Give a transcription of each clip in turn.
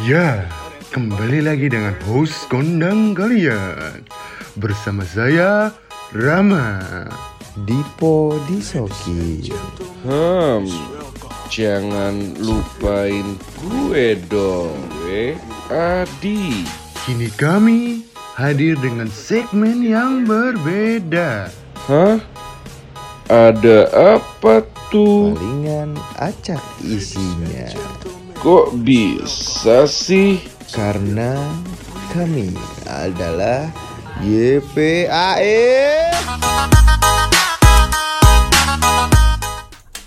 Ya, kembali lagi dengan host kondang kalian Bersama saya, Rama Dipo Disoki Hmm, jangan lupain gue dong, eh, Adi. Kini kami hadir dengan segmen yang berbeda Hah? Ada apa tuh? Palingan acak isinya Kok bisa sih? Karena kami adalah YPAE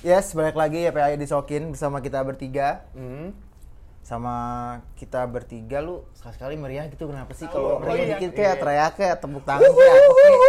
Yes, balik lagi ya PAI disokin bersama kita bertiga. Sama kita bertiga lu sekali-sekali meriah gitu kenapa sih kalau meriah dikit kayak teriak kayak tepuk tangan kayak apa kayak.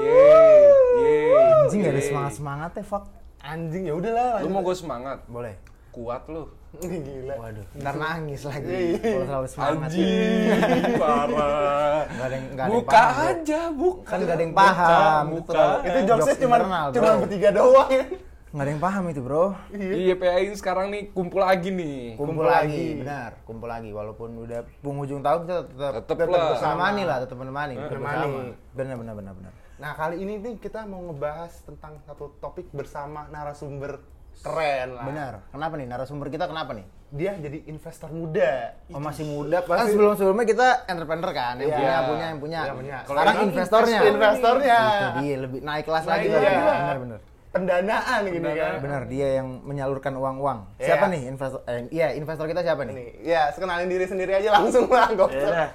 Yeay, yeay. Anjing gak ada semangat-semangat ya, fuck. Anjing ya udahlah. Lu mau gue semangat? Boleh. Kuat lu. Gila. Waduh, ntar nangis lagi kalau terlalu semangat. Anjing, parah. Gak ada yang gak ada yang Buka paham. aja, buka. Kan gak ada yang paham. Buka, Itu buka. terlalu- Itu jokesnya jokes cuma internal, cuma bro. bertiga doang ya. Nggak ada yang paham itu, Bro. Iya, PAI sekarang nih kumpul lagi nih. Kumpul, Kumpul lagi, lagi. benar. Kumpul lagi walaupun udah penghujung tahun kita tetap tetap lah. menemani lah, tetap menemani. tetap Menemani. bersama. Benar benar benar benar. Nah kali ini nih kita mau ngebahas tentang satu topik bersama narasumber keren lah. Benar. Kenapa nih narasumber kita kenapa nih? Dia jadi investor muda. Oh masih muda. Kan sebelum sebelumnya kita entrepreneur kan, yang Iya. punya punya yang punya. Yang punya. Sekarang Kalau ini investornya. investornya. Itu dia lebih naik kelas lagi Naik berarti. kelas. Benar benar. Pendanaan gini kan. Benar dia yang menyalurkan uang-uang. Iya. Siapa nih investor? Eh, iya investor kita siapa nih? Nih, ya sekenalin diri sendiri aja langsung lah, Ya usah. udah.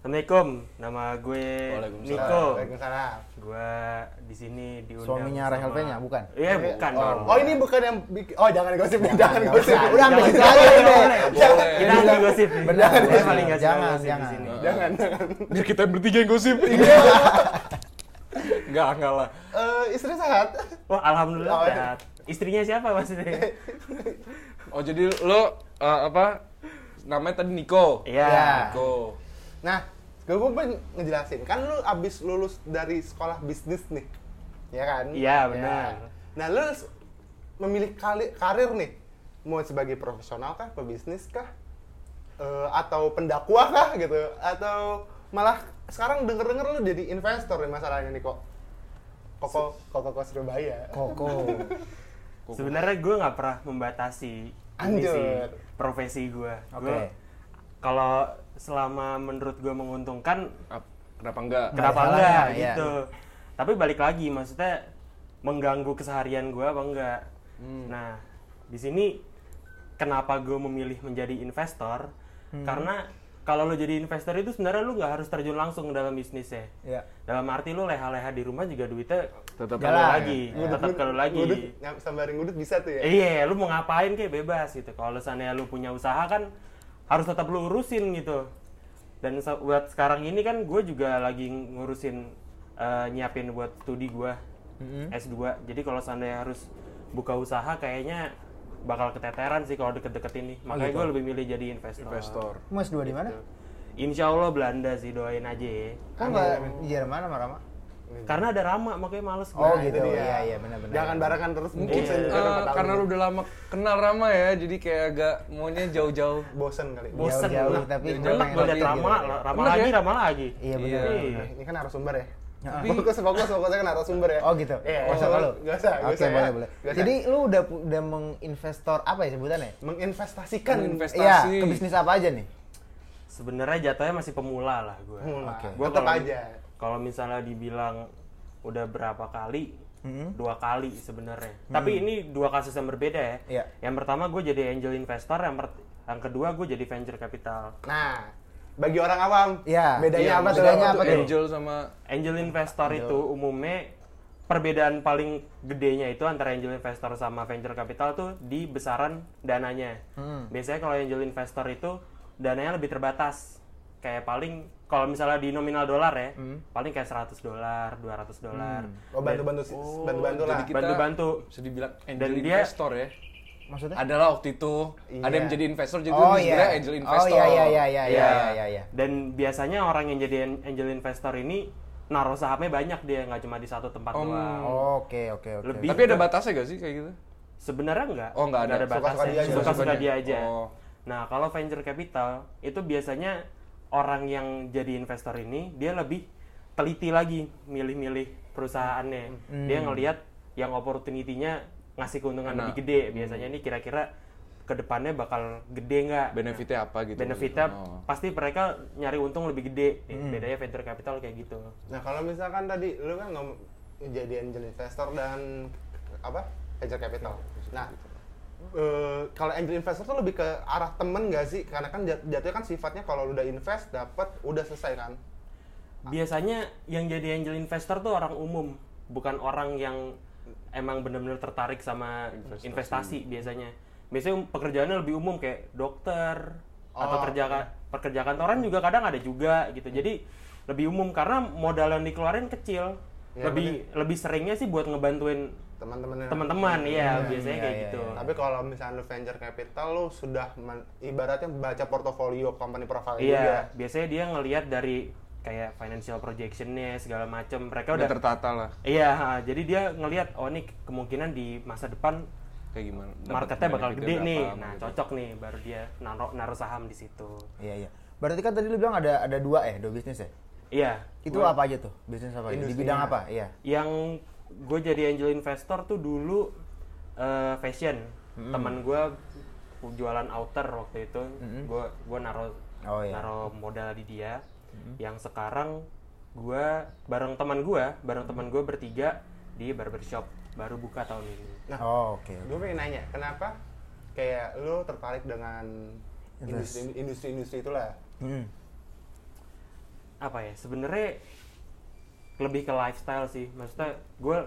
Assalamualaikum, nama gue. Niko. Waalaikumsalam. Gue di sini diundang Suaminya sama- Rahel Fenya, bukan? Iya, bukan dong. Oh ini bukan yang bikin, oh jangan gosip, jangan Nggak gosip. Udah Jangan, ambil jangan, aja jangan. deh. Boleh. Kita anti gosip. Benar, Gue paling nggak suka Jangan, jangan. sini. Jangan, jangan. Biar kita bertiga yang gosip. Enggak, enggak lah. Eh, istri sehat? Wah, alhamdulillah Oh, iya. sehat. Istrinya siapa maksudnya? Oh, jadi lo eh, apa? Namanya tadi Niko. Iya. Niko. Nah, gue pengen ngejelasin. Kan lu abis lulus dari sekolah bisnis nih, ya kan? Iya, benar. Ya. Nah, lu memilih kali, karir nih, mau sebagai profesional kah, pebisnis kah, Eh, atau pendakwah kah gitu, atau malah sekarang denger-denger lu jadi investor nih masalahnya nih kok. Koko, koko, koko Surabaya. Koko. Sebenarnya gue nggak pernah membatasi Anjir. profesi gue. Oke. Gue kalau selama menurut gue menguntungkan Ap- Kenapa enggak? kenapa enggak salahnya, iya. gitu tapi balik lagi maksudnya mengganggu keseharian gue apa enggak Hmm. nah di sini kenapa gue memilih menjadi investor Hmm. karena kalau lo jadi investor itu sebenarnya lo nggak harus terjun langsung ke dalam bisnisnya Iya. dalam arti lo leha-leha di rumah juga duitnya Tetap kalau lagi tetap kalau lagi Ngudut, sambarin ngudut bisa tuh ya? Iya, lu mau ngapain kayak bebas gitu. Kalau misalnya lu punya usaha kan harus tetap lu urusin gitu. Dan buat sekarang ini kan gue juga lagi ngurusin eh, nyiapin buat studi gue S2. Jadi kalau seandainya harus buka usaha kayaknya bakal keteteran sih kalau deket-deket ini. Makanya gue lebih milih jadi investor. Investor. Mas dua di mana? Insya Allah Belanda sih doain aja ya. Kan nggak Jerman sama Rama? Karena ada Rama makanya males Oh gua. gitu. dia. Iya iya benar-benar. Jangan barengan terus mungkin Mungkin saya juga dapat tahu karena lu udah lama kenal Rama ya, jadi kayak agak maunya jauh-jauh. bosen kali. Bosen Jauh-jauh, lah. tapi Enak gua liat lebih Rama, gitu. Rama Enak lagi, ya? Rama lagi. Iya benar. Iya. Ini kan narasumber ya. Ya. Fokus, fokus, fokusnya kan narasumber ya. Oh gitu. Iya, Gak usah iya. kalau. Gak usah, gak Oke usah ya. boleh boleh. Gak usah. Jadi lu udah udah menginvestor apa ya sebutannya? menginvestasikan Menginvestasi. Iya, ke bisnis apa aja nih? Sebenarnya jatuhnya masih pemula lah gue. Pemula. Oke. Gua Tetap kalau- aja. Kalau misalnya dibilang udah berapa kali, Hmm. dua kali sebenarnya. Tapi ini dua kasus yang berbeda ya. Iya. Yang pertama gue jadi angel investor, yang, per- yang kedua gue jadi venture capital. Nah, bagi orang awam, Iya. bedanya Iya, apa bedanya apa tuh? Angel sama Angel investor itu umumnya perbedaan paling gedenya itu antara angel investor sama venture capital tuh di besaran dananya. Hmm. Biasanya kalau angel investor itu dananya lebih terbatas. Kayak paling kalau misalnya di nominal dolar ya, paling kayak 100 dolar, 200 dolar. Oh, bantu-bantu bantu-bantu lah. Bantu-bantu. bisa dibilang angel Dan dia- investor ya. Maksudnya? Adalah waktu itu Iya. ada yang menjadi investor jadi Oh itu iya. sebenarnya angel investor. Oh iya iya iya iya iya Iya. iya iya. Dan biasanya orang yang jadi an- angel investor ini naruh sahamnya banyak dia, nggak cuma di satu tempat Om. doang. Oke oke oke. Tapi ada batasnya gak sih kayak gitu? Sebenarnya enggak. Oh, nggak ada. ada Suka-suka batasnya. dia aja. Suka-suka dia aja. Oh. Nah, kalau venture capital itu biasanya orang yang jadi investor ini dia lebih teliti lagi milih-milih perusahaannya. Dia ngelihat yang opportunity-nya ngasih keuntungan Nah. lebih gede. Biasanya ini kira-kira ke depannya bakal gede nggak? Benefitnya apa gitu? Benefitnya Oh. pasti mereka nyari untung lebih gede. Bedanya venture capital kayak gitu. Nah kalau misalkan tadi lu kan ngom- jadi angel investor dan apa venture capital. Nah eh, kalau angel investor tuh lebih ke arah temen gak sih? Karena kan jat- jatuhnya kan sifatnya kalau udah invest dapat udah selesai kan. Biasanya yang jadi angel investor tuh orang umum, bukan orang yang emang benar-benar tertarik sama investasi, biasanya. Biasanya um- pekerjaannya lebih umum kayak dokter atau Oh, kerja pekerja kantoran juga kadang ada juga gitu. Jadi lebih umum karena modal yang dikeluarin kecil. Ya, lebih lebih seringnya sih buat ngebantuin Teman-temannya. teman-teman, iya biasanya iya, kayak iya, gitu. Tapi kalau misalnya lu venture capital lu sudah men- ibaratnya baca portofolio company profile Iya, juga. biasanya dia ngelihat dari kayak financial projectionnya segala macam. Mereka Udah udah tertata lah. Iya, jadi dia ngelihat oh ini kemungkinan di masa depan Kayak gimana? Dapat marketnya bakal gede nih. gitu. Nah, cocok nih baru dia naruh naruh saham di situ. Iya iya. Berarti kan tadi lu bilang ada ada dua ya, dua bisnis ya? Iya. Itu apa aja tuh? Bisnis apa aja? Di bidang apa? Iya. Yang gue jadi angel investor tuh dulu eh, fashion. Teman gue jualan outer waktu itu. Gue gua naruh Oh, iya. naruh modal di dia. Yang sekarang gue bareng teman gue, bareng teman gue bertiga di barbershop baru buka tahun ini. Nah, Oh, oke. gue pengen nanya, kenapa kayak lu tertarik dengan industri industri industri itulah? Hmm. apa ya sebenarnya lebih ke lifestyle sih maksudnya gue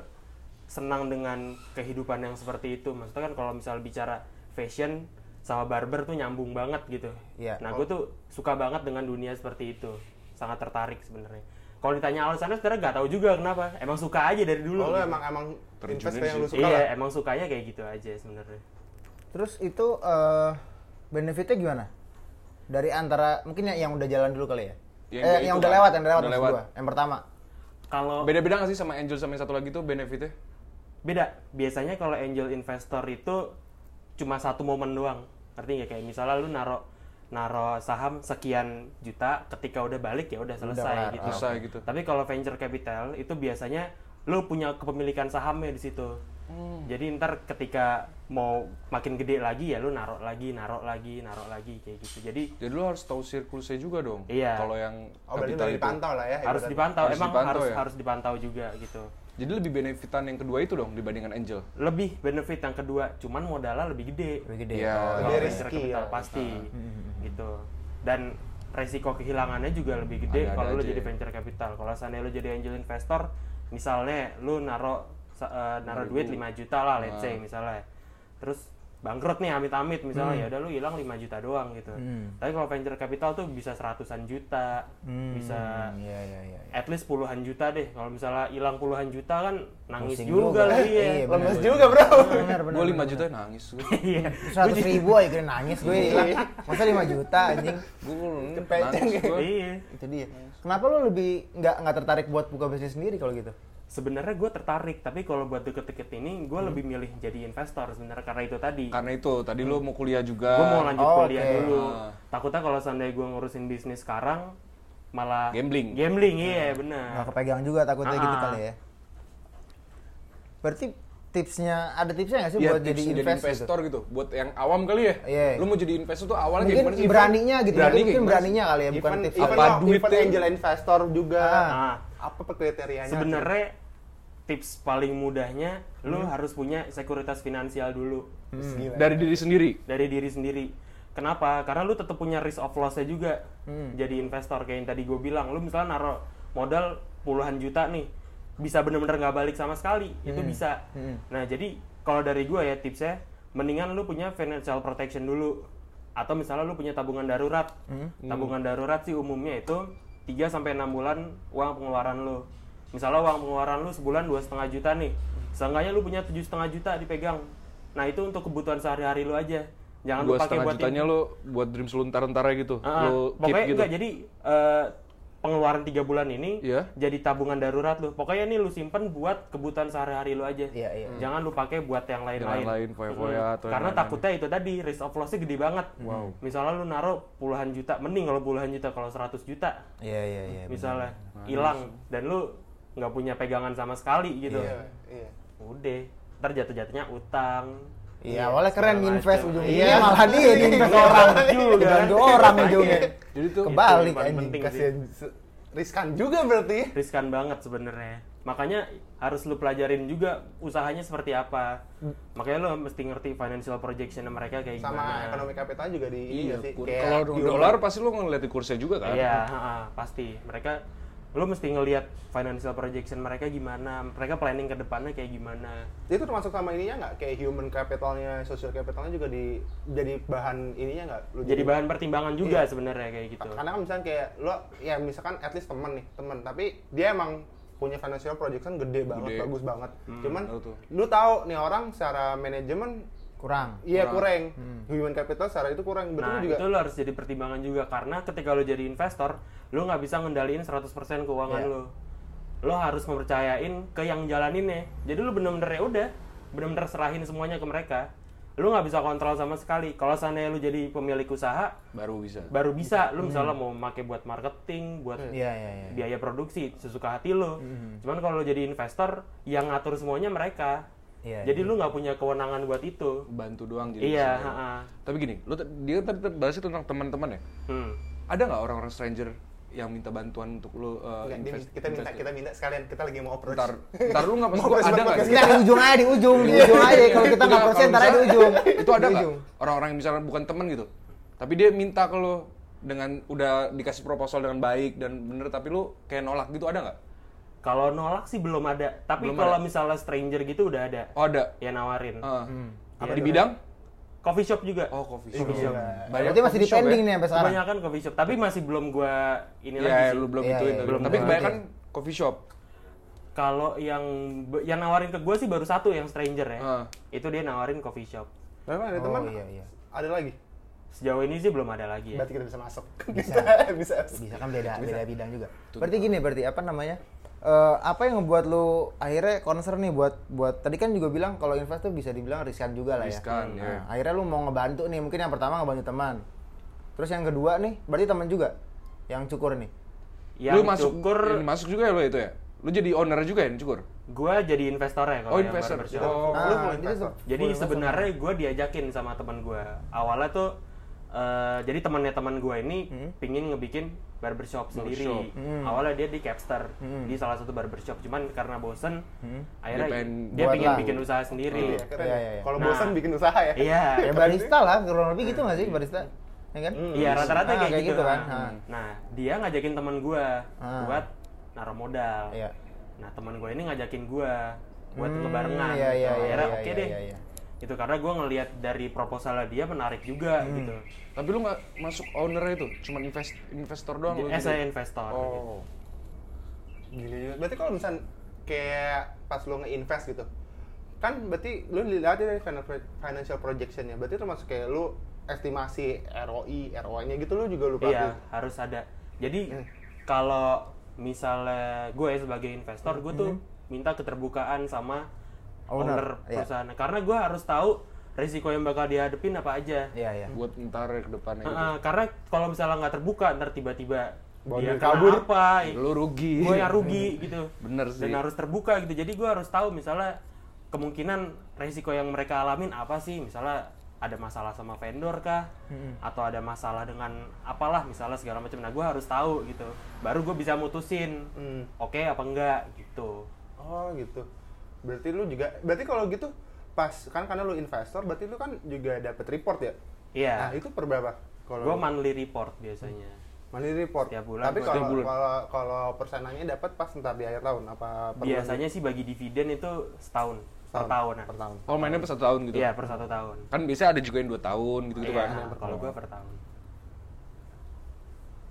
senang dengan kehidupan yang seperti itu maksudnya kan kalau misal bicara fashion sama barber tuh nyambung banget gitu Iya. nah gue tuh suka banget dengan dunia seperti itu sangat tertarik sebenarnya kalau ditanya alasannya sebenarnya nggak tahu juga kenapa emang suka aja dari dulu Oh, gitu. emang emang Terjunin invest yang lu suka iya lah. emang sukanya kayak gitu aja sebenarnya Terus itu eh, benefitnya gimana? Dari antara mungkin yang, yang udah jalan dulu kali ya? Yang eh, yang udah kan? lewat, yang udah lewat Udah lewat. gua. Yang pertama. Kalau Beda-beda nggak sih sama angel sama yang satu lagi tuh benefitnya? beda biasanya kalau angel investor itu cuma satu momen doang ngerti nggak kayak misalnya lu naro naro saham sekian juta ketika udah balik ya udah selesai kelar. gitu Selesai gitu. tapi kalau venture capital itu biasanya lu punya kepemilikan sahamnya di situ Hmm. jadi ntar ketika mau makin gede lagi ya lu narok lagi narok lagi narok lagi kayak gitu jadi Jadi lu harus tahu siklusnya juga dong. Iya. Kalau yang Oh, kapital itu. dipantau lah ya. harus dipantau Harus emang dipantau harus ya? harus dipantau juga gitu Jadi lebih benefitan yang kedua itu dong dibandingkan angel. lebih benefit yang kedua cuman modalnya lebih gede Lebih gede. Iya. Oh, Lebih capital ya. pasti gitu dan resiko kehilangannya juga lebih gede kalau lu jadi ya. venture capital kalau seandainya lu jadi angel investor misalnya lu naro sa- eh, naro duit 5 juta lah let's Ah. say misalnya terus bangkrut nih amit-amit misalnya ya udah lu hilang 5 juta doang gitu Hmm. tapi kalau venture capital tuh bisa seratusan juta Hmm, bisa Iya iya iya. iya. at least puluhan juta deh kalau misalnya hilang puluhan juta kan nangis Pusing juga, juga. lah Iya, iya bener. Lemes juga, Bro. Benar benar. Gue 5 benar, juta nangis gue. iya Seratus ribu aja gue nangis gue hilang. Masa 5 juta anjing? Gue gue. iya Itu dia. Kenapa lu lebih nggak nggak tertarik buat buka bisnis sendiri kalau gitu? Sebenarnya gue tertarik tapi kalau buat deket-deket ini gue lebih milih jadi investor sebenarnya karena itu tadi Karena itu tadi lu mau kuliah juga. gue mau lanjut Oh, kuliah oke. dulu Ah. takutnya kalau seandainya gue ngurusin bisnis sekarang malah Gambling. gambling iya Nggak benar kepegang juga takutnya gitu kali ya. Berarti tipsnya ada tipsnya nggak sih Iya, buat tips jadi jadi invest gitu? investor gitu. Buat yang awam kali ya. Iya. Lu mau jadi investor tuh awalnya Mungkin gimana sih? beraninya gitu, Berani mungkin gimana beraninya kali ya, bukan Even, tips. even, Apa duitnya? even angel investor juga. Ah. nah Apa kriterianya? sebenarnya tips paling mudahnya lu Hmm. harus punya sekuritas finansial dulu sih? Dari diri sendiri. dari diri sendiri. Kenapa? Karena lu tetap punya risk of loss-nya juga. Hmm. Jadi investor kayak yang tadi gue bilang, lu misalnya naruh modal puluhan juta nih, bisa bener-bener nggak balik sama sekali, itu bisa. Hmm. Nah jadi kalau dari gue ya tipsnya, mendingan lu punya financial protection dulu, atau misalnya lu punya tabungan darurat. Hmm. Tabungan darurat sih umumnya itu 3 sampai enam bulan uang pengeluaran lu. Misalnya uang pengeluaran lu sebulan dua setengah juta nih, seenggaknya lu punya tujuh setengah juta dipegang. Nah itu untuk kebutuhan sehari-hari lu aja. Jangan lu Dua pakai setengah buat jutanya lu buat dream seluntar-entara gitu. Ah, lu keep pokoknya gitu. enggak jadi eh, pengeluaran tiga bulan ini Iya. jadi tabungan darurat lu. Pokoknya ini lu simpen buat kebutuhan sehari-hari lu aja. Iya, iya. Jangan lu pakai buat yang lain-lain. lain-lain, foya-foya atau yang Karena lain-lain. takutnya itu tadi risk of loss-nya gede banget. Wow. Misalnya lu naruh puluhan juta, mending kalau puluhan juta kalau 100 juta Iya, iya, iya. misalnya hilang dan lu nggak punya pegangan sama sekali gitu. Iya, iya. Udah, ntar jatuh-jatuhnya utang. Iya, awalnya keren invest ujung-ujungnya Iya. malah dia yang invest orang juga. Dibantu orang ujungnya. Jadi tuh Kebalik anjing. Kasihan riskan juga berarti. riskan banget sebenarnya. Makanya harus lu pelajarin juga usahanya seperti apa. Makanya lu mesti ngerti financial projection mereka kayak Sama gimana. ekonomi kapital juga di Iya, sih. kalau dolar pasti lu ngeliat di kursnya juga kan? Iya, pasti. Mereka lu mesti ngelihat financial projection mereka gimana, mereka planning ke depannya kayak gimana. itu termasuk sama ininya nggak kayak human capitalnya, social capitalnya juga di jadi bahan ininya nggak? Lu Jadi bahan pertimbangan juga Iya. sebenarnya kayak gitu. Karena kan misalnya kayak lo ya misalkan at least temen nih, temen tapi dia emang punya financial projection gede banget, Gede. bagus banget. Cuman tahu tuh. lu tahu nih orang secara manajemen Kurang. iya kurang. Human capital secara itu kurang. Betul Nah, juga. itu lo harus jadi pertimbangan juga karena ketika lo jadi investor, lo nggak bisa ngendaliin 100% keuangan Iya. lo. Lo harus mempercayain ke yang jalaninnya. Jadi lo bener-bener ya udah, bener-bener serahin semuanya ke mereka. Lo nggak bisa kontrol sama sekali. Kalau seandainya lo jadi pemilik usaha, Baru bisa. baru bisa. Lo misalnya mau pakai buat marketing, buat Iya, iya, iya. biaya produksi sesuka hati lo. Cuman kalau lo jadi investor, yang ngatur semuanya mereka. Iya, jadi lo nggak punya kewenangan buat itu. Bantu doang jadi. Iya, bisa. ha-ha. Tapi gini, lu dia kan tadi bahasnya tentang teman-teman ya. Hmm. Ada nggak orang-orang stranger yang minta bantuan untuk lu uh, Nggak, invest? kita minta invest? kita minta sekalian kita lagi mau approach. Ntar, ntar lu nggak maksud Mau gua ada nggak? Kita di ujung aja, di ujung, di ujung aja. Kalau kita nggak kalau ntar aja di ujung. Itu ada nggak? Orang-orang yang misalnya bukan teman gitu, tapi dia minta ke lu dengan udah dikasih proposal dengan baik dan bener tapi lu kayak nolak gitu ada nggak? Kalau nolak sih belum ada. Tapi kalau misalnya stranger gitu udah ada. Oh ada. Ya nawarin. Heeh. Apa Iya, di ada. Coffee shop juga. Oh coffee Coffee shop. shop. Berarti masih di coffee pending ya? nih sampai sekarang. Kebanyakan coffee shop. Tapi masih belum gua ini Iya, lagi sih. lu belum Iya, ituin. iya, tapi- belum tapi kebanyakan coffee shop. Kalau yang yang nawarin ke gue sih baru satu yang stranger ya. Ah. Itu dia nawarin coffee shop. Memang ada Oh, teman? iya, iya. Ada lagi. Sejauh ini sih belum ada lagi ya. Berarti kita bisa masuk. Bisa. bisa. Bisa kan beda beda bidang juga. Berarti gini, berarti apa namanya? Eh, apa yang ngebuat lu akhirnya concern nih buat buat tadi kan juga bilang kalau invest tuh bisa dibilang riskan juga lah ya. Riskan, Nah, ya. akhirnya lu mau ngebantu nih, mungkin yang pertama ngebantu teman. Terus yang kedua nih, berarti teman juga yang cukur nih. Yang lu masuk cukur ini masuk juga ya lu itu ya? Lu jadi owner juga ya yang cukur? gue jadi investornya kalau Oh, yang investor. Oh, lu Nah, investor. Jadi investor. sebenarnya gue diajakin sama teman gue. Awalnya tuh eh, jadi temannya teman gue ini pingin ngebikin barbershop sendiri. Barbershop. Awalnya dia di Capster di salah satu barbershop. Cuman karena bosen, akhirnya Dia pingin lah. bikin usaha sendiri. Iya, keren. Iya, iya, iya. Kalau Nah. bosan bikin usaha ya. Iya. Ya barista lah, kurang lebih gitu nggak sih barista? Ya kan? Iya rata-rata Ah, kayak, gitu, kan. Nah, Ah. Nah, dia ngajakin teman gue Ah. buat naruh modal. Iya. Nah, teman gue ini ngajakin gue buat Hmm, ngebarengan. iya, iya, gitu. iya, Akhirnya iya, oke iya, deh. iya, iya. Itu karena gue ngelihat dari proposalnya dia menarik juga Hmm. gitu. Tapi lu nggak masuk owner itu, cuma invest investor doang lu. Eh, gitu? saya investor. gitu. Oh. Gila, gila. Berarti kalau misalnya kayak pas lo nge-invest gitu, kan berarti lu dilihat dari finan- financial projectionnya, berarti termasuk kayak lu estimasi ROI, ROI-nya gitu lu juga lu Iya, perhatiin. harus ada. Jadi Hmm. kalau misalnya gue sebagai investor, gue tuh minta keterbukaan sama Hmm. Owner, owner, iya. perusahaan. Karena gue harus tahu risiko yang bakal dihadepin apa aja. Iya, iya. Buat ntar ke depannya gitu. Heeh, karena kalau misalnya nggak terbuka, ntar tiba-tiba Bawa dia kabur. apa, Lu rugi. gue yang rugi gitu. Bener sih. Dan harus terbuka gitu. Jadi gue harus tahu misalnya kemungkinan resiko yang mereka alamin apa sih? Misalnya ada masalah sama vendor kah? Atau ada masalah dengan apalah misalnya segala macam. Nah gue harus tahu gitu. Baru gue bisa mutusin Hmm. oke apa enggak gitu. Oh gitu. Berarti lu juga, berarti kalau gitu pas kan karena lu investor, berarti lu kan juga dapat report ya? Iya. Nah itu per berapa? Kalau gue monthly report biasanya. money report. Setiap bulan Tapi gua- kalau kalau kalau persenannya dapat pas ntar di akhir tahun apa bulan? Biasanya sih bagi dividen itu setahun, per tahun. Per tahun. Oh mainnya per satu tahun gitu? Iya per satu tahun. Kan biasanya ada juga yang dua tahun gitu gitu Iya, kan? kalau gue per tahun.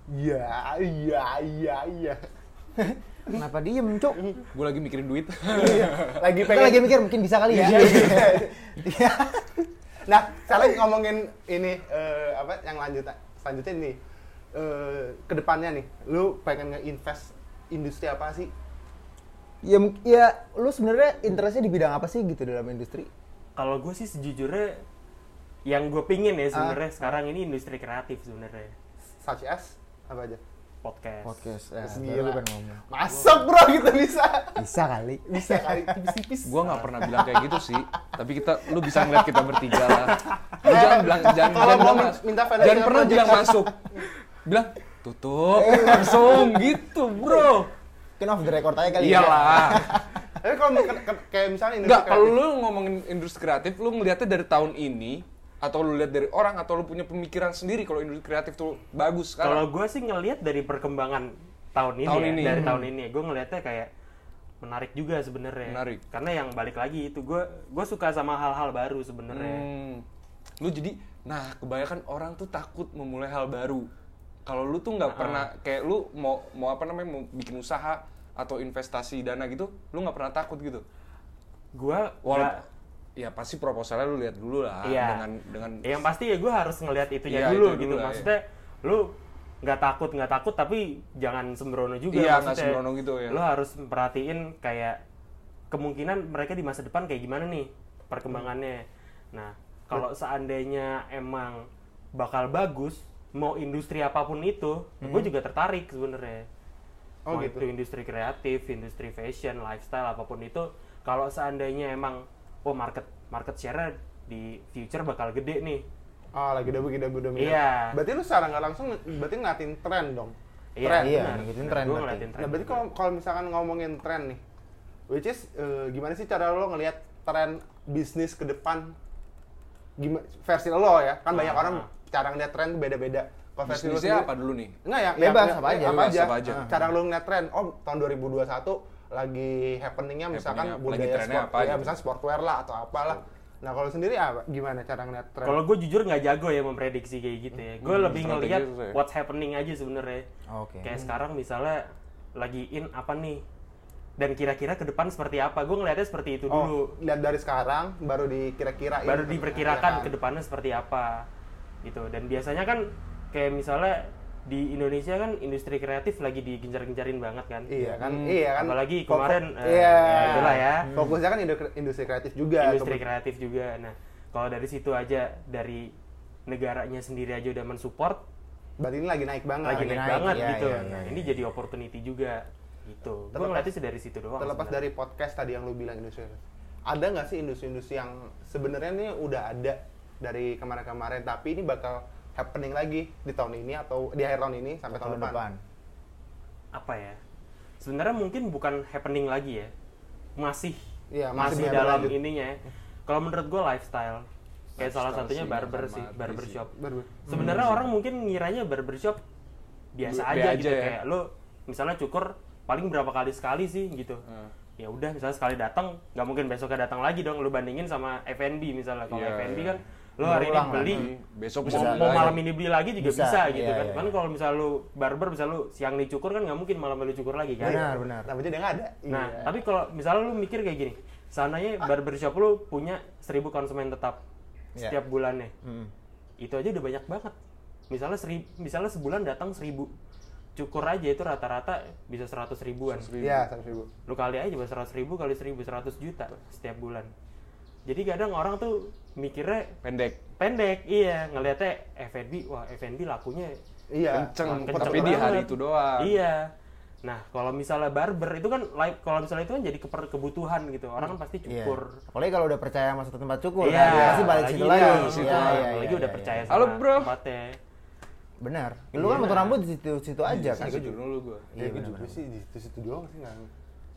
Iya, iya, iya, iya. Kenapa diem, Cuk? Gue lagi mikirin duit. Iya, lagi Kita pengen lagi mikir mungkin bisa kali ya. Iya, iya. Nah, sekarang ngomongin ini eh, apa yang lanjut selanjutnya nih. eh, ke depannya nih, lu pengen nge-invest industri apa sih? Ya, ya lu sebenarnya interestnya di bidang apa sih gitu dalam industri? Kalau gue sih sejujurnya yang gue pingin ya sebenarnya sekarang ini industri kreatif sebenarnya Such as apa aja? Podcast. Podcast. Ya, Gila. gue pengen ngomong. Masuk bro kita bisa. Bisa kali. Bisa kali tipis-tipis. Gua nggak pernah bilang kayak gitu sih. Tapi kita, lu bisa ngeliat kita bertiga lah. Lu jangan bilang, jangan, Kalau jangan mau bilang, mas- minta jangan pernah bilang masuk. Bilang tutup langsung gitu, bro. Mungkin off the record aja kali. ya. Iyalah. Tapi kalau kayak misalnya industri Enggak, kalau lu ngomongin industri kreatif, lu ngeliatnya dari tahun ini atau lu lihat dari orang atau lu punya pemikiran sendiri kalau industri kreatif tuh bagus Kalau sekarang. gue sih ngelihat dari perkembangan tahun ini, Tahun ya, ini. dari Hmm. tahun ini, gue ngelihatnya kayak menarik juga sebenarnya. Menarik. Karena yang balik lagi itu gue gue suka sama hal-hal baru sebenarnya. Hmm. Lu jadi, nah kebanyakan orang tuh takut memulai hal baru. Kalau lu tuh nggak pernah kayak lu mau mau apa namanya mau bikin usaha atau investasi dana gitu, lu nggak pernah takut gitu. Gue Walaupun ya pasti proposalnya lu lihat dulu lah Iya. dengan dengan yang pasti ya gue harus ngelihat itunya Iya, dulu itu gitu dulu lah, maksudnya lu nggak takut nggak takut tapi jangan sembrono juga Iya, maksudnya. sembrono gitu ya. lu harus perhatiin kayak kemungkinan mereka di masa depan kayak gimana nih perkembangannya nah kalau seandainya emang bakal bagus mau industri apa pun itu gue juga tertarik sebenarnya Oh, mau gitu. itu industri kreatif industri fashion lifestyle apa pun itu kalau seandainya emang oh market market share di future bakal gede nih Ah, lagi udah begitu udah dominan. Iya. Berarti lu secara nggak langsung berarti ngeliatin tren dong. Iya, Tren. iya, ngikutin Benar, tren berarti. ngeliatin tren. Nah, berarti kalau kalau misalkan ngomongin tren nih, which is eh, gimana sih cara lo ngelihat tren bisnis ke depan? Gimana versi lo ya? Kan banyak Ah. orang cara ngeliat tren tuh beda-beda. Kalau versi lo sendiri- apa dulu nih? Enggak ya, Bebas, ya, apa ya, aja. Apa Bebas, aja. apa aja. Cara lo ngeliat tren, oh tahun 2021 lagi happeningnya misalkan Happeningnya, budaya sport, apa ya, gitu. misalnya sportwear lah atau apalah. Nah kalau sendiri apa? Gimana cara ngeliat tren? Kalau gue jujur nggak jago ya memprediksi kayak gitu ya. Gue lebih strategi ngelihat susah ya. what's happening aja sebenarnya. Oke. Kayak sekarang misalnya lagi in apa nih? Dan kira-kira ke depan seperti apa? Gue ngelihatnya seperti itu dulu. Oh, lihat dari sekarang baru dikira-kira Baru diperkirakan Iya ke depannya seperti apa. Gitu. Dan biasanya kan kayak misalnya di Indonesia kan industri kreatif lagi digencar-gencarin banget kan. Iya kan, iya kan. Apalagi Fokus- kemarin, eh, iya. ya itulah ya. Fokusnya kan indu- industri kreatif juga. industri kreatif juga. Nah, kalau dari situ aja dari negaranya sendiri aja udah mensupport, Berarti ini lagi naik banget. lagi naik, naik, banget iya, gitu. iya, Nah, iya, ini jadi opportunity juga gitu. Gue ngeliatnya dari situ doang. Terlepas sebenarnya. dari podcast tadi yang lu bilang industri. Ada nggak sih industri-industri yang sebenarnya ini udah ada dari kemarin-kemarin tapi ini bakal happening lagi di tahun ini atau di akhir tahun ini sampai tahun, tahun depan. depan. apa ya? Sebenarnya mungkin bukan happening lagi ya. Masih Iya, masih masih, dalam berlanjut. ininya. ya. Kalau menurut gue lifestyle. Kayak salah Lifestyle satunya sih, barber sih, barbershop. Barber. Sebenarnya orang mungkin ngiranya barbershop biasa be aja, aja gitu ya. kayak lo misalnya cukur paling berapa kali sekali sih gitu. Hmm. Ya udah misalnya sekali datang nggak mungkin besoknya datang lagi dong lu bandingin sama F&B misalnya. Kalau Iya, F&B iya. kan lo hari ini beli lagi. Besok mau, bisa mau lagi. malam ini beli lagi juga bisa, Bisa, gitu iya, kan. iya. Kan kalau misal lu barber bisa lu siang dicukur kan nggak mungkin malam lu cukur lagi kan. Benar, benar. Namanya dia nggak ada. Nah, Iya. tapi kalau misalnya lu mikir kayak gini, seandainya barbershop lu punya 1000 konsumen tetap Iya. setiap bulannya. Hmm. Itu aja udah banyak banget. Misalnya seri, misalnya sebulan datang 1000 cukur aja itu rata-rata bisa 100 ribuan. Iya, seratus ribu. Lu kali aja bisa 100 ribu kali 1000 100 juta setiap bulan. Jadi kadang orang tuh mikirnya Pendek. pendek, iya ngelihatnya F&B, wah F&B lakunya Iya. Kenceng, kenceng tapi di hari banget. itu doang. Iya. Nah, kalau misalnya barber itu kan like kalau misalnya itu kan jadi keper- kebutuhan gitu. Orang kan pasti Iya. cukur. Apalagi kalau udah percaya sama satu tempat cukur Iya, kan, pasti balik situ iya, lagi. situ. Iya, iya, apalagi iya, udah iya, percaya iya. sama Halo, bro. tempatnya. Benar. Lu kan potong rambut di situ situ aja kan. Gue jujur dulu gue. Iya, gue juga sih di situ-situ doang sih nggak.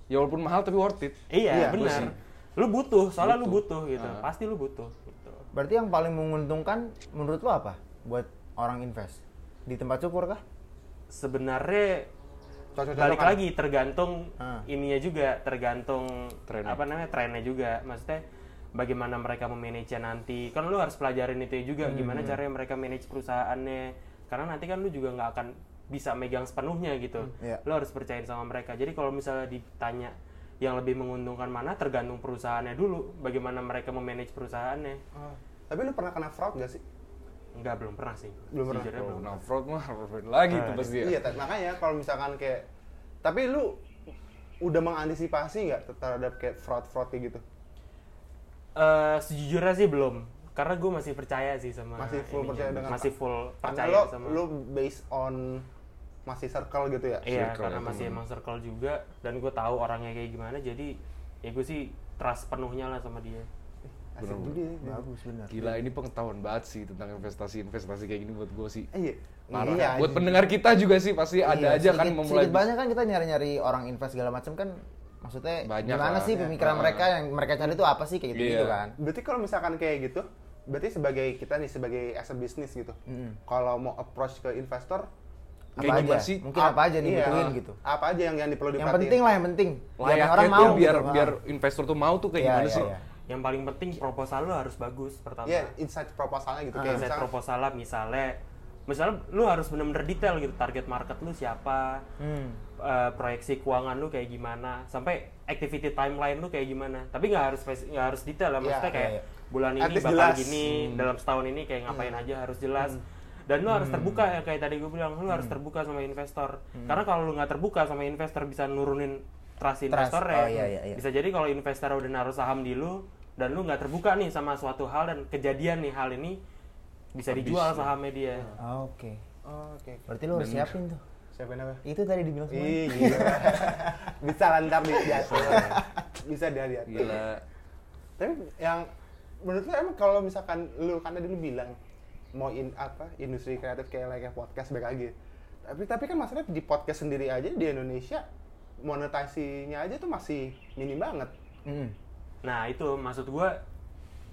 Ya walaupun mahal tapi worth it. Iya, Iya, benar. Lu butuh, soalnya lu butuh gitu. Pasti lu butuh. Berarti yang paling menguntungkan menurut lu apa buat orang invest? Di tempat cukur kah? Sebenarnya Cocok-cocokan. balik lagi tergantung Ah. ininya juga, tergantung Trennya. apa namanya trennya juga. Maksudnya bagaimana mereka memanage nanti. Kan lu harus pelajarin itu juga gimana caranya mereka manage perusahaannya. Karena nanti kan lu juga nggak akan bisa megang sepenuhnya gitu. Iya. Lu harus percayain sama mereka. Jadi kalau misalnya ditanya yang lebih menguntungkan mana tergantung perusahaannya dulu. Bagaimana mereka memanage perusahaannya. Ah, Tapi lu pernah kena fraud gak sih? enggak belum pernah sih Belum pernah. Sejujurnya belum Nah, fraud mah fraud lagi tuh Ah, pasti ya. Iya, ta- makanya kalau misalkan kayak tapi lu udah mengantisipasi nggak terhadap kayak fraud-fraud kayak gitu? Eh, sejujurnya sih belum karena gue masih percaya sih sama Masih full ininya. percaya dengan masih full percaya lo, sama lu based on masih circle gitu ya? iya circle karena ya, masih emang circle juga dan gue tahu orangnya kayak gimana jadi ya gue sih trust penuhnya lah sama dia Asik juga ya. Bagus benar. Gila ini pengetahuan banget sih tentang investasi-investasi kayak gini buat gue sih. Iya. Parah. Iya, buat pendengar kita juga sih pasti ada Iya, aja kan sedikit- memulai sedikit banyak kan kita nyari-nyari orang invest segala macam kan maksudnya Banyak gimana lah. sih pemikiran Iya. mereka yang mereka cari itu apa sih kayak gitu, gitu Iya. kan Berarti kalau misalkan kayak gitu, berarti sebagai kita nih sebagai as a business gitu. Kalau mau approach ke investor apa gimana aja sih? mungkin apa aja nih iya, butuhin gitu Apa aja yang yang perlu yang penting lah yang penting biar layaknya orang tuh mau biar gitu. biar Ah. investor tuh mau tuh kayak Iya, gimana iya, sih? iya. yang paling penting proposal lu harus bagus pertama Iya, insight proposalnya gitu kayak Set misalkan proposalnya misalnya misalnya lu harus benar-benar detail gitu target market lu siapa Hmm. eh, proyeksi keuangan lu kayak gimana sampai activity timeline lu kayak gimana tapi nggak harus nggak harus detail ya maksudnya Iya, kayak iya, bulan At ini bakal jelas. Hmm. gini dalam setahun ini kayak ngapain aja harus jelas dan lu harus terbuka ya kayak tadi gue bilang lu Hmm. harus terbuka sama investor karena kalau lu nggak terbuka sama investor bisa nurunin trust investor Oh, ya iya, iya, iya. bisa jadi kalau investor udah naruh saham di lu dan lu nggak terbuka nih sama suatu hal dan kejadian nih hal ini bisa dijual sahamnya dia Ah, oke Oh, oke. berarti lu harus siapin tuh Siapa nama? itu tadi dibilang semua Ih, gila. Bisa lantar di jatuh. Bisa dia lihat. Gila. Tapi yang menurut lu emang kalau misalkan lu kan tadi lu bilang mau in apa industri kreatif kayak kayak podcast baik lagi. Tapi tapi kan masalahnya di podcast sendiri aja di Indonesia monetasinya aja tuh masih minim banget. Hmm. Nah itu maksud gua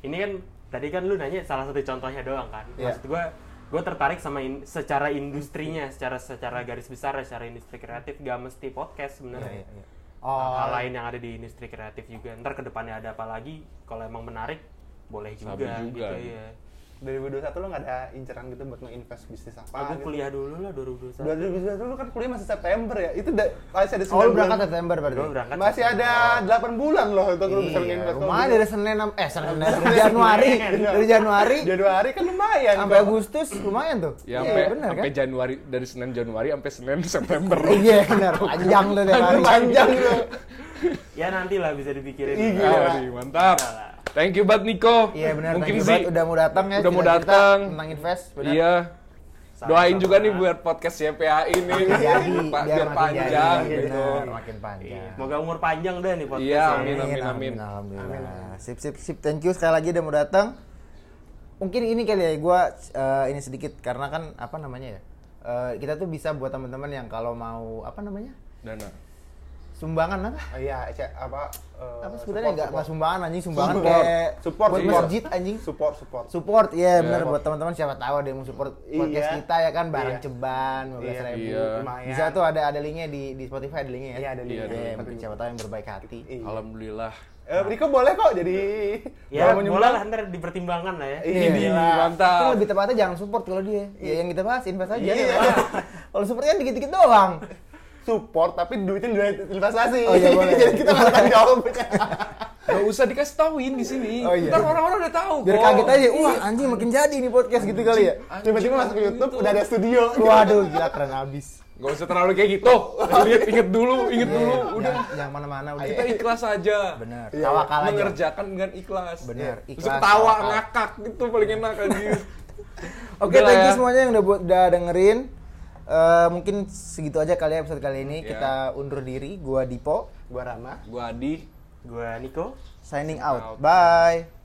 ini kan tadi kan lu nanya salah satu contohnya doang kan. Iya. Maksud gua gua tertarik sama in- secara industrinya, secara secara garis besar secara industri kreatif gak mesti podcast sebenarnya. Iya, iya, iya. Hal lain yang ada di industri kreatif juga. Ntar ke depannya ada apa lagi? Kalau emang menarik boleh juga, Sabi juga, gitu gitu. ya. 2021 lu nggak ada inceran gitu buat nge-invest bisnis apa Aku gitu? kuliah dulu lah 2021. 2021 lu kan kuliah masih September ya. Itu da- masih ada oh 9 lu berangkat bulan. September berarti Gua berangkat Masih ada 8 bulan loh untuk lu bisa Iya, nge-invest. lumayan dari Senin eh Senin dari Januari dari Januari Januari kan lumayan. sampai Agustus lumayan tuh Ya Iya, sampai kan sampai Januari dari Senin Januari sampai Senin September. iya benar panjang tuh tiap hari panjang tuh. Ya nanti lah bisa dipikirin. Iya. Mantap. Thank you banget Niko. Iya benar. Mungkin thank you sih udah mau datang ya. udah mau datang. tentang invest. Benar. Iya. Doain juga nih buat podcast YPA ini Makin jadi, biar, biar makin panjang jadi, gitu. benar, makin panjang. Semoga umur panjang deh nih podcast. Iya, ya. amin, amin, amin. Alhamdulillah. Sip, sip, sip. Thank you sekali lagi udah mau datang. Mungkin ini kali ya, gue ini sedikit karena kan apa namanya ya? eh, kita tuh bisa buat teman-teman yang kalau mau apa namanya Dana. Sumbangan apa? Oh, Iya, Cek, apa eh, Apa sebenarnya support, nggak nggak support. sumbangan anjing sumbangan Support. kayak Support, buat support. masjid anjing. Support, support. Support, iya benar Support. buat teman-teman siapa tahu ada yang mau support podcast Iya. kita ya kan barang Iya. ceban 15 Iya. ribu. Iya. Lumayan. Bisa tuh ada ada linknya di di Spotify ada linknya ya. Iya, ada linknya. Iya, Iya. mungkin siapa tahu yang berbaik hati. Iya. Alhamdulillah. Eh, Riko boleh kok jadi Ya, boleh nyumbang. lah ntar dipertimbangkan lah ya. Iya. Ini Itu mantap. lebih tepatnya jangan support kalau dia. Ya yang kita bahas invest aja. Iya. kalau support kan dikit-dikit doang. Support tapi duitnya duit investasi. Oh, iya, boleh. jadi kita nggak tanggung jawab. Gak usah dikasih tauin di sini. Oh, iya. Ntar orang-orang udah tahu Biar kok. kaget aja. Wah, anjing makin jadi nih podcast gitu kali ya. Anjing, Tiba-tiba masuk ke YouTube udah ada studio. Waduh, gila keren abis. Gak usah terlalu kayak gitu. Lihat inget dulu, inget Iya, dulu. Udah. Yang, yang mana-mana udah. Kita ikhlas aja. Bener. Iya, Tawakal aja. Mengerjakan dengan ikhlas. Bener, Terus ikhlas, ketawa, tawakal. ngakak gitu paling enak anjir. Oke, thank you ya. semuanya yang udah buat udah dengerin. Eh, mungkin segitu aja kali ya episode kali ini. Yeah. Kita undur diri. Gua Dipo, gua Rama, gua Adi, gua Nico Signing out. out. Bye.